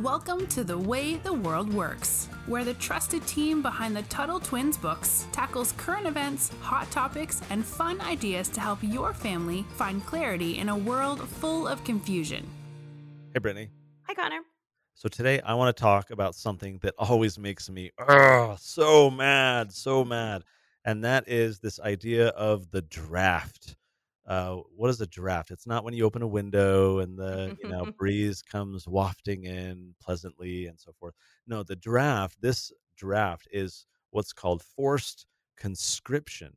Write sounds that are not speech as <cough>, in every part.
Welcome to The Way the World Works, where the trusted team behind the Tuttle Twins books tackles current events, hot topics, and fun ideas to help your family find clarity in a world full of confusion. Hey, Brittany. Hi, Connor. So today I want to talk about something that always makes me ugh, so mad, so mad, and that is this idea of the draft. Uh, what is a draft? It's not when you open a window and the you know <laughs> breeze comes wafting in pleasantly and so forth. No, the draft. This draft is what's called forced conscription.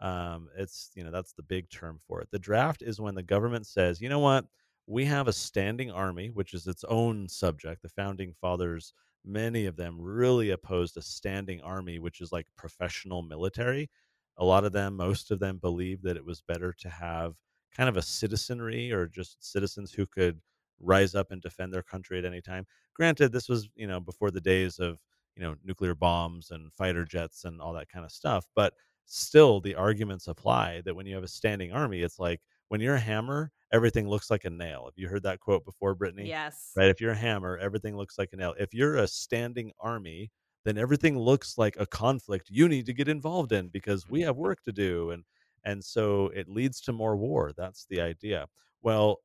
Um, it's you know that's the big term for it. The draft is when the government says, you know what, we have a standing army, which is its own subject. The founding fathers, many of them really opposed a standing army, which is like professional military. A lot of them, most of them believed that it was better to have kind of a citizenry or just citizens who could rise up and defend their country at any time. Granted, this was, you know, before the days of, you know, nuclear bombs and fighter jets and all that kind of stuff, but still the arguments apply that when you have a standing army, it's like when you're a hammer, everything looks like a nail. Have you heard that quote before, Brittany? Yes. Right. If you're a hammer, everything looks like a nail. If you're a standing army, then everything looks like a conflict you need to get involved in because we mm-hmm. have work to do. And and so it leads to more war. That's the idea. Well,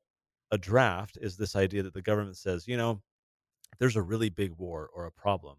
a draft is this idea that the government says, you know, there's a really big war or a problem,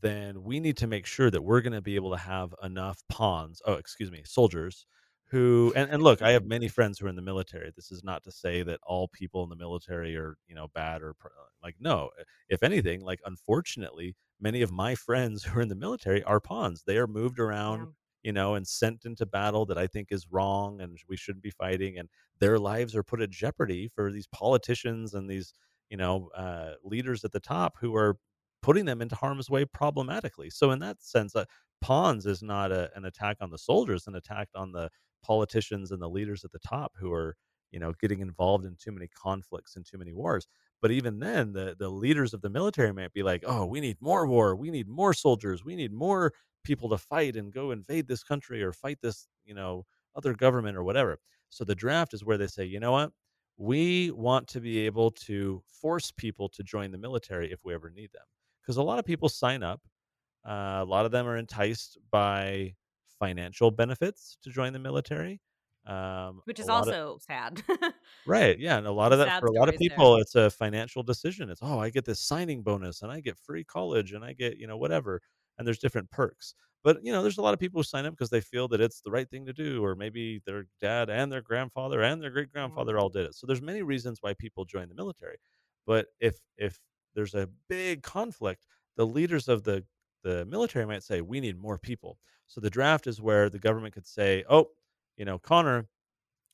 then we need to make sure that we're going to be able to have enough pawns, oh, excuse me, soldiers who and, and look, I have many friends who are in the military. This is not to say that all people in the military are, you know, bad or uh, like no. If anything, like unfortunately, many of my friends <laughs> who are in the military are pawns. They are moved around, Yeah. you know, and sent into battle that I think is wrong and we shouldn't be fighting and their lives are put at jeopardy for these politicians and these, you know, uh, leaders at the top who are putting them into harm's way problematically. So in that sense, uh, pawns is not a, an attack on the soldiers, an attack on the politicians and the leaders at the top who are, you know, getting involved in too many conflicts and too many wars. But even then, the the leaders of the military might be like, "Oh, we need more war. We need more soldiers. We need more people to fight and go invade this country or fight this, you know, other government or whatever." So the draft is where they say, "You know what? We want to be able to force people to join the military if we ever need them." Because a lot of people sign up. Uh, a lot of them are enticed by financial benefits to join the military. Um, Which is lot of also sad. right, yeah, and a <laughs> lot of that sad for a lot of stories there. people, it's a financial decision. It's oh, I get this signing bonus, and I get free college, and I get you know whatever, and there's different perks. But you know, there's a lot of people who sign up because they feel that it's the right thing to do, or maybe their dad and their grandfather and their great grandfather Mm. all did it. So there's many reasons why people join the military. But if if there's a big conflict, the leaders of the the military might say, we need more people. So the draft is where the government could say, oh, you know, Connor,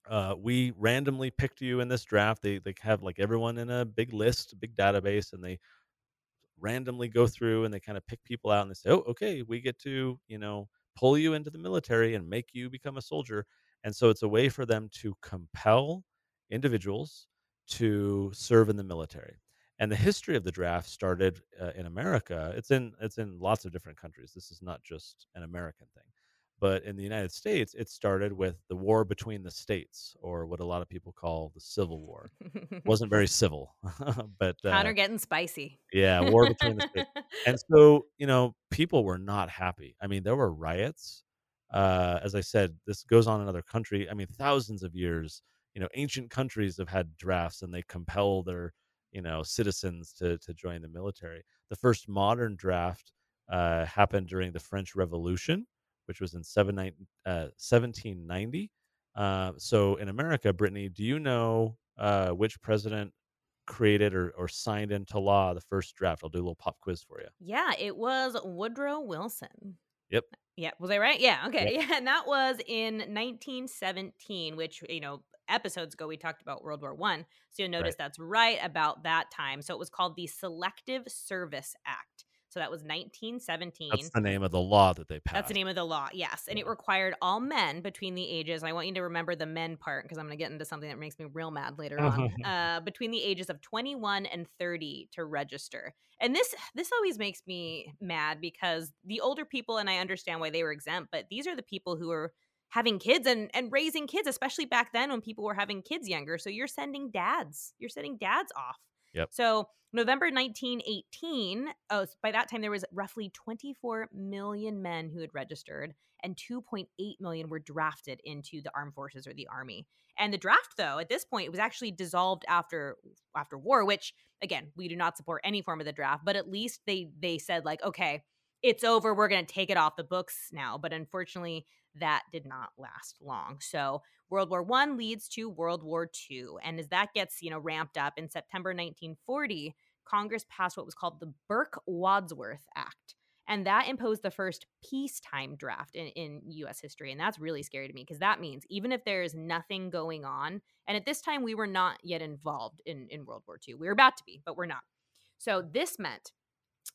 uh, we randomly picked you in this draft. They they have like everyone in a big list, a big database, and they randomly go through and they kind of pick people out and they say, "Oh, okay, we get to, you know, pull you into the military and make you become a soldier." And so it's a way for them to compel individuals to serve in the military. And the history of the draft started uh, in America. It's in it's in lots of different countries. This is not just an American thing. But in the United States, it started with the war between the states, or what a lot of people call the Civil War. <laughs> wasn't very civil, <laughs> but uh, Connor getting spicy. yeah, war between the states. <laughs> And so, you know, people were not happy. I mean, there were riots. Uh, as I said, this goes on in other country. I mean, thousands of years. You know, ancient countries have had drafts, and they compel their, you know, citizens to to join the military. The first modern draft uh, happened during the French Revolution, which was in seven nine uh, 1790. Uh, so in America, Brittany, do you know uh, which president created or, or signed into law the first draft? I'll do a little pop quiz for you. yeah, it was Woodrow Wilson. Yep. Yeah, was I right? Yeah, okay. Yep. Yeah, and that was in 1917, which, you know, episodes ago we talked about World War 1. So you'll notice that's right about that time. So it was called the Selective Service Act. So that was 1917. That's the name of the law that they passed. That's the name of the law, yes. And it required all men between the ages, I want you to remember the men part because I'm going to get into something that makes me real mad later on, <laughs> uh, between the ages of 21 and 30 to register. And this this always makes me mad because the older people, and I understand why they were exempt, but these are the people who are having kids and, and raising kids, especially back then when people were having kids younger. So you're sending dads, you're sending dads off. Yep. So November 1918, oh, by that time there was roughly 24 million men who had registered, and 2.8 million were drafted into the armed forces or the army. And the draft, though, at this point, it was actually dissolved after after war. Which, again, we do not support any form of the draft, but at least they they said like, okay, it's over. We're going to take it off the books now. But unfortunately, that did not last long. So World War One leads to World War Two, and as that gets you know ramped up in September 1940, Congress passed what was called the Burke Wadsworth Act. And that imposed the first peacetime draft in, in US history. And that's really scary to me because that means even if there is nothing going on, and at this time we were not yet involved in, in World War Two, We were about to be, but we're not. So this meant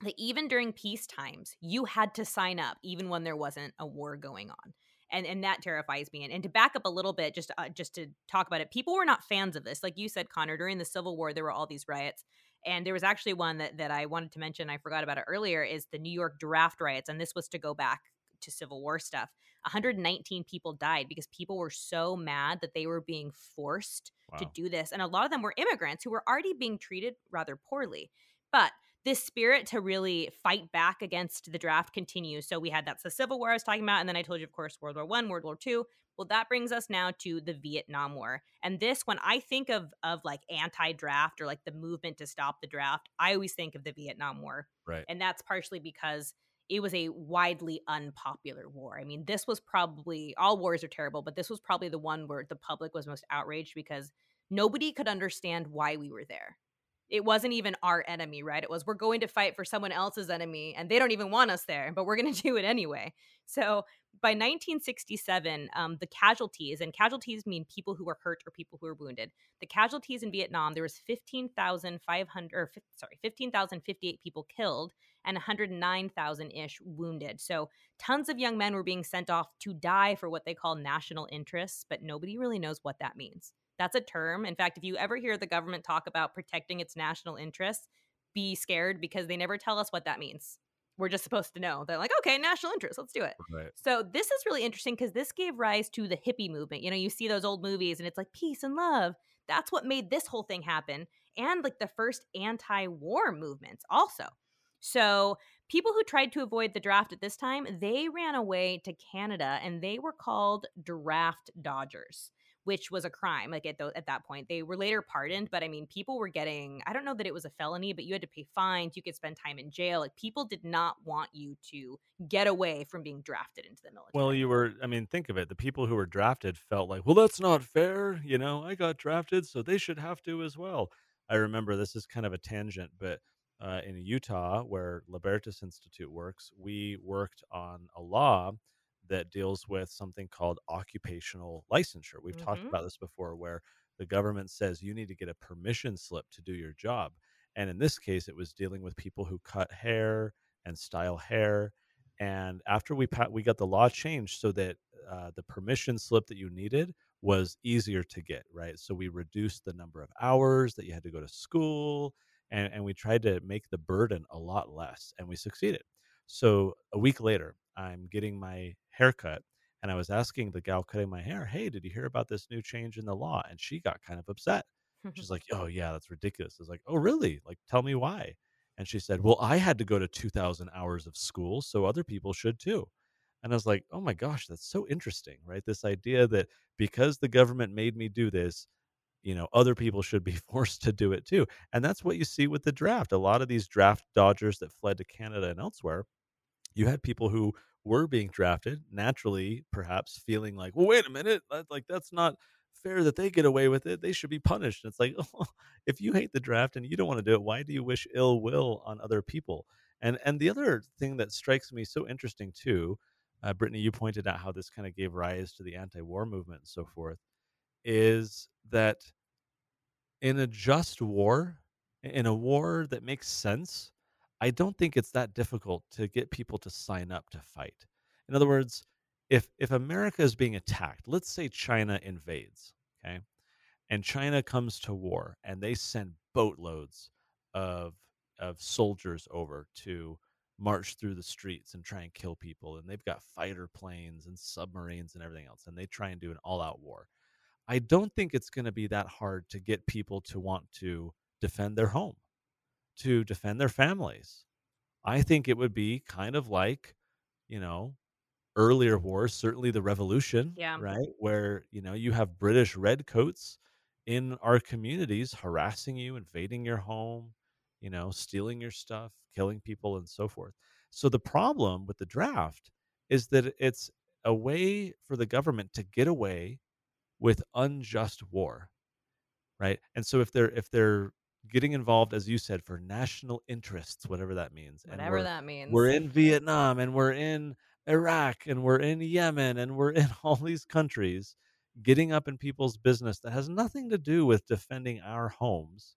that even during peace times, you had to sign up, even when there wasn't a war going on. And, and that terrifies me. And, and to back up a little bit, just uh, just to talk about it, people were not fans of this. Like you said, Connor, during the Civil War, there were all these riots. And there was actually one that, that I wanted to mention, I forgot about it earlier, is the New York draft riots. And this was to go back to Civil War stuff. 119 people died because people were so mad that they were being forced wow. to do this. And a lot of them were immigrants who were already being treated rather poorly. But this spirit to really fight back against the draft continues. So we had that's the Civil War I was talking about, and then I told you, of course, World War One, World War Two. Well, that brings us now to the Vietnam War. And this, when I think of of like anti-draft or like the movement to stop the draft, I always think of the Vietnam War. Right. And that's partially because it was a widely unpopular war. I mean, this was probably all wars are terrible, but this was probably the one where the public was most outraged because nobody could understand why we were there it wasn't even our enemy, right? It was we're going to fight for someone else's enemy and they don't even want us there, but we're going <laughs> to do it anyway. So by 1967, um, the casualties, and casualties mean people who were hurt or people who were wounded. The casualties in Vietnam, there was 15,500, or sorry, 15,058 people killed and 109,000 ish wounded. So tons of young men were being sent off to die for what they call national interests, but nobody really knows what that means. That's a term. In fact, if you ever hear the government talk about protecting its national interests, be scared because they never tell us what that means. We're just supposed to know. They're like, okay, national interest, let's do it. Right. So this is really interesting because this gave rise to the hippie movement. You know, you see those old movies and it's like peace and love. That's what made this whole thing happen. And like the first anti war movements also. So people who tried to avoid the draft at this time, they ran away to Canada and they were called draft dodgers which was a crime. Like at at that point, they were later pardoned, but I mean, people were getting. I don't know that it was a felony, but you had to pay fines. You could spend time in jail. Like people did not want you to get away from being drafted into the military. Well, you were. I mean, think of it. The people who were drafted felt like, well, that's not fair. You know, I got drafted, so they should have to as well. I remember this is kind of a tangent, but uh, in Utah, where Libertas Institute works, we worked on a law that deals with something called occupational licensure. We've mm-hmm. talked about this before, where the government says you need to get a permission slip to do your job. And in this case, it was dealing with people who cut hair and style hair. And after we pa- we got the law changed so that uh, the permission slip that you needed was easier to get, right? So we reduced the number of hours that you had to go to school, and, and we tried to make the burden a lot less, and we succeeded. So a week later, I'm getting my haircut and I was asking the gal cutting my hair, "Hey, did you hear about this new change in the law?" And she got kind of upset. She's <laughs> like, "Oh yeah, that's ridiculous." I was like, "Oh really? Like, tell me why?" And she said, "Well, I had to go to 2,000 hours of school, so other people should too." And I was like, "Oh my gosh, that's so interesting, right? This idea that because the government made me do this, you know, other people should be <laughs> forced to do it too." And that's what you see with the draft. A lot of these draft dodgers that fled to Canada and elsewhere you had people who were being drafted naturally perhaps feeling like well wait a minute like that's not fair that they get away with it they should be punished. It's like oh, <laughs> if you hate the draft and you don't want to do it why do you wish ill will on other people? And and the other thing that strikes me so interesting too uh, brittany you pointed out how this kind of gave rise to the anti-war movement and so forth is that in a just war in a war that makes sense I don't think it's that difficult to get people to sign up to fight. In other words, if if America is being attacked, let's say China invades, okay? And China comes to war and they send boatloads of of soldiers over to march through the streets and try and kill people and they've got fighter planes and submarines and everything else and they try and do an all-out war. I don't think it's going to be that hard to get people to want to defend their home, to defend their families. I think it would be kind of like, you know, earlier wars, certainly the revolution, Yeah. right? Where, you know, you have British redcoats in our communities harassing you, invading your home, you know, stealing your stuff, killing people and so forth. So the problem with the draft is that it's a way for the government to get away with unjust war right and so if they're if they're getting involved as you said for national interests whatever that means and Whatever that means. we're in vietnam and we're in iraq and we're in yemen and we're in <laughs> all these countries getting up in people's business that has nothing to do with defending our homes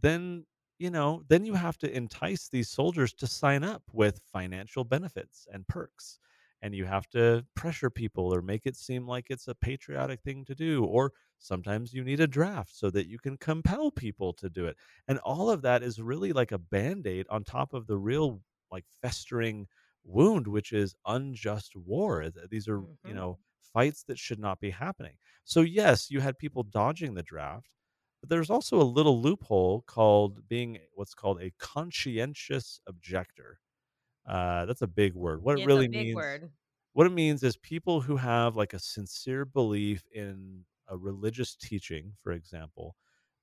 then you know then you have to entice these soldiers to sign up with financial benefits and perks and you have to pressure people or make it seem like it's a patriotic thing to do or sometimes you need a draft so that you can compel people to do it and all of that is really like a band-aid on top of the real like festering wound which is unjust war these are you Mhm. know fights that should not be happening so yes you had people dodging the draft but there's also a little loophole called being what's called a conscientious objector. Uh, that's a big word. What it really means, word. what it means is people who have like a sincere belief in a religious teaching, for example,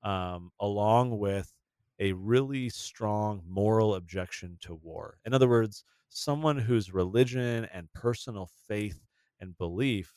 um, along with a really strong moral objection to war. In other words, someone whose religion and personal faith and belief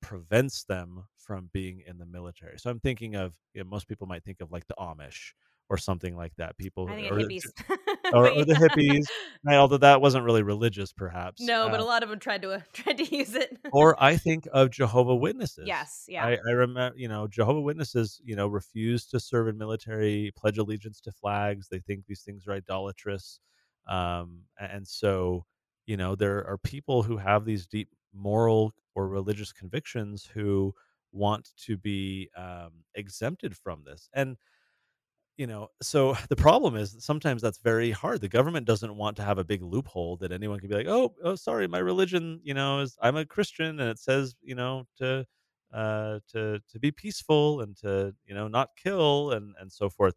prevents them from being in the military. So I'm thinking of you know, most people might think of like the Amish or something like that. People or, the- hippies. <laughs> or, or the <laughs> hippies, right, although that wasn't really religious, perhaps. No, but Uh, a lot of them tried to uh, <laughs> tried to use it. or I think of Jehovah Witnesses. yes, yeah. I, I remember, you know, Jehovah Witnesses, you know, refuse to serve in military, pledge allegiance to flags. They think these things are idolatrous. Um, and so, you know, there are people who have these deep moral or religious convictions who want to be um, exempted from this. And you know so the problem is sometimes that's very hard. The government doesn't want to have a big loophole that anyone can be like oh, oh sorry my religion you know is i'm a christian and it says you know to uh to to be peaceful and to you know not kill and and so forth.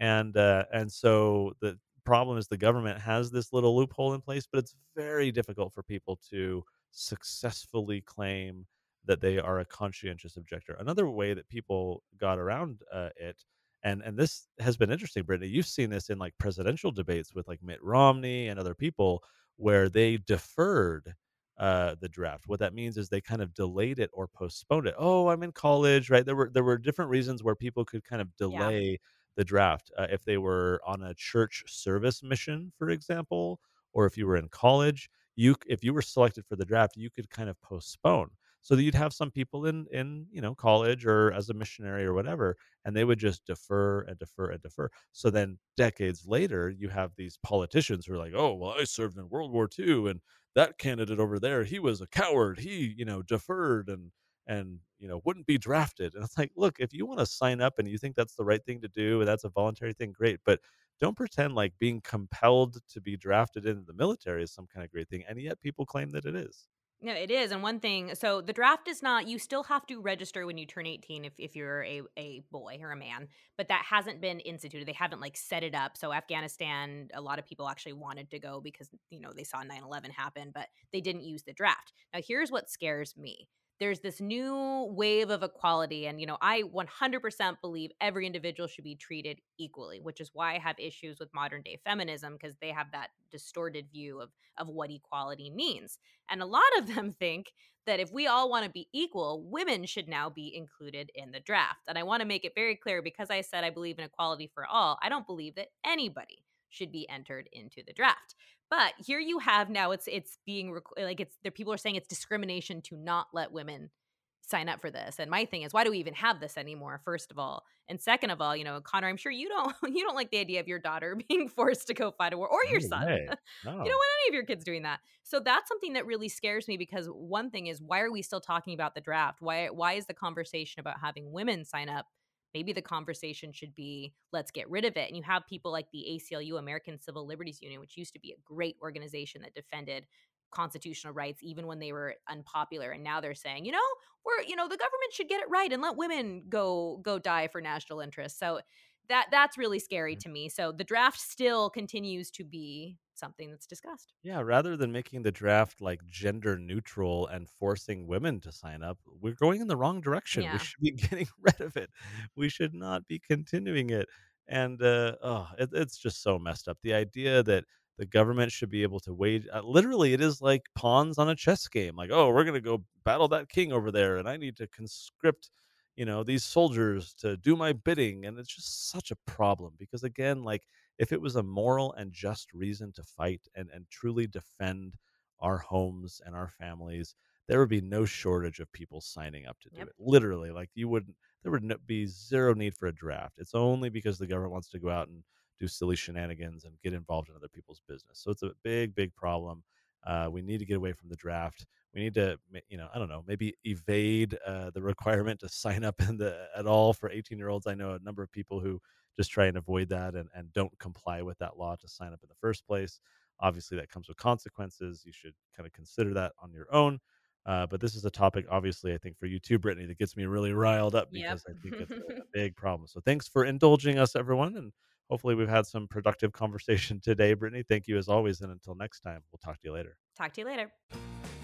And uh and so the problem is the government has this little loophole in place but it's very difficult for people to successfully claim that they are a conscientious objector. Another way that people got around uh, it and and this has been interesting brittany you've seen this in like presidential debates with like mitt romney and other people where they deferred uh the draft. What that means is they kind of delayed it or postponed it. Oh i'm in college right? There were there were different reasons where people could kind of delay the draft uh, if they were on a church service mission for example or if you were in college you if you were selected for the draft you could kind of postpone so that you'd have some people in in you know college or as a missionary or whatever and they would just defer and defer and defer. So then decades later, you have these politicians who are like, "Oh, well, I served in World War II, and that candidate over there, he was a coward. He, you know, deferred and and you know wouldn't be drafted." And it's like, look, if you want to sign up and you think that's the right thing to do, and that's a voluntary thing, great. But don't pretend like being compelled to be drafted into the military is some kind of great thing, and yet people claim that it is. No, it is. And one thing, so the draft is not, you still have to register when you turn 18 if, if you're a, a boy or a man, but that hasn't been instituted. They haven't like set it up. So Afghanistan, a lot of people actually wanted to go because, you know, they saw 9 11 happen, but they didn't use the draft. Now, here's what scares me. There's this new wave of equality. And, you know, I 100% believe every individual should be treated equally, which is why I have issues with modern day feminism because they have that distorted view of, of what equality means. And a lot of <laughs> them think that if we all want to be equal, women should now be included in the draft. And I want to make it very clear because I said I believe in equality for all, I don't believe that anybody should be entered into the draft. But here you have now it's it's being requ- like it's there people are saying it's discrimination to not let women sign up for this. And my thing is why do we even have this anymore first of all? And second of all, you know, Connor, I'm sure you don't <laughs> you don't like the idea of your daughter <laughs> being forced to go fight a war or your No son. way. <laughs> You No. don't want any of your kids doing that. So that's something that really scares me because one thing is why are we still talking about the draft? Why why is the conversation about having women sign up? Maybe the conversation should be let's get rid of it. And you have people like the ACLU, American Civil Liberties Union, which used to be a great organization that defended constitutional rights even when they were unpopular and now they're saying you know we're you know the government should get it right and let women go go die for national interests so that that's really scary mm-hmm. to me. So the draft still continues to be something that's discussed. Yeah, rather than making the draft like gender neutral and forcing women to sign up, we're going in the wrong direction. Yeah. We should be <laughs> getting rid of it. We should not be continuing it. And uh, oh, it, it's just so messed up. The idea that the government should be able to wage uh, literally, it is like pawns on a chess game. Like, oh, we're gonna go battle that king over there, and I need to conscript, you know, these soldiers to do my bidding. And it's just such a problem because again, like if it was a moral and just reason to fight and, and truly defend our homes and our families, there would be no shortage of people signing up to do Yep. it. Literally, like you wouldn't, there would no- be zero need for a draft. It's only because the government wants to go out and do silly shenanigans and get involved in other people's business. So it's a big, big problem. Uh, we need to get away from the draft. We need to, you know, I don't know, maybe evade uh, the requirement to sign up in the at all for 18 year olds. I know a number of people who just try and avoid that and, and don't comply with that law to sign up in the first place. Obviously, that comes with consequences. You should kind of consider that on your own. Uh, but this is a topic, obviously, I think for you too, Brittany, that gets me really riled up Yep. because I think it's a <laughs> big problem. So thanks for indulging us, everyone. And hopefully, we've had some productive conversation <laughs> today, Brittany. Thank you as always. And until next time, we'll talk to you later. Talk to you later.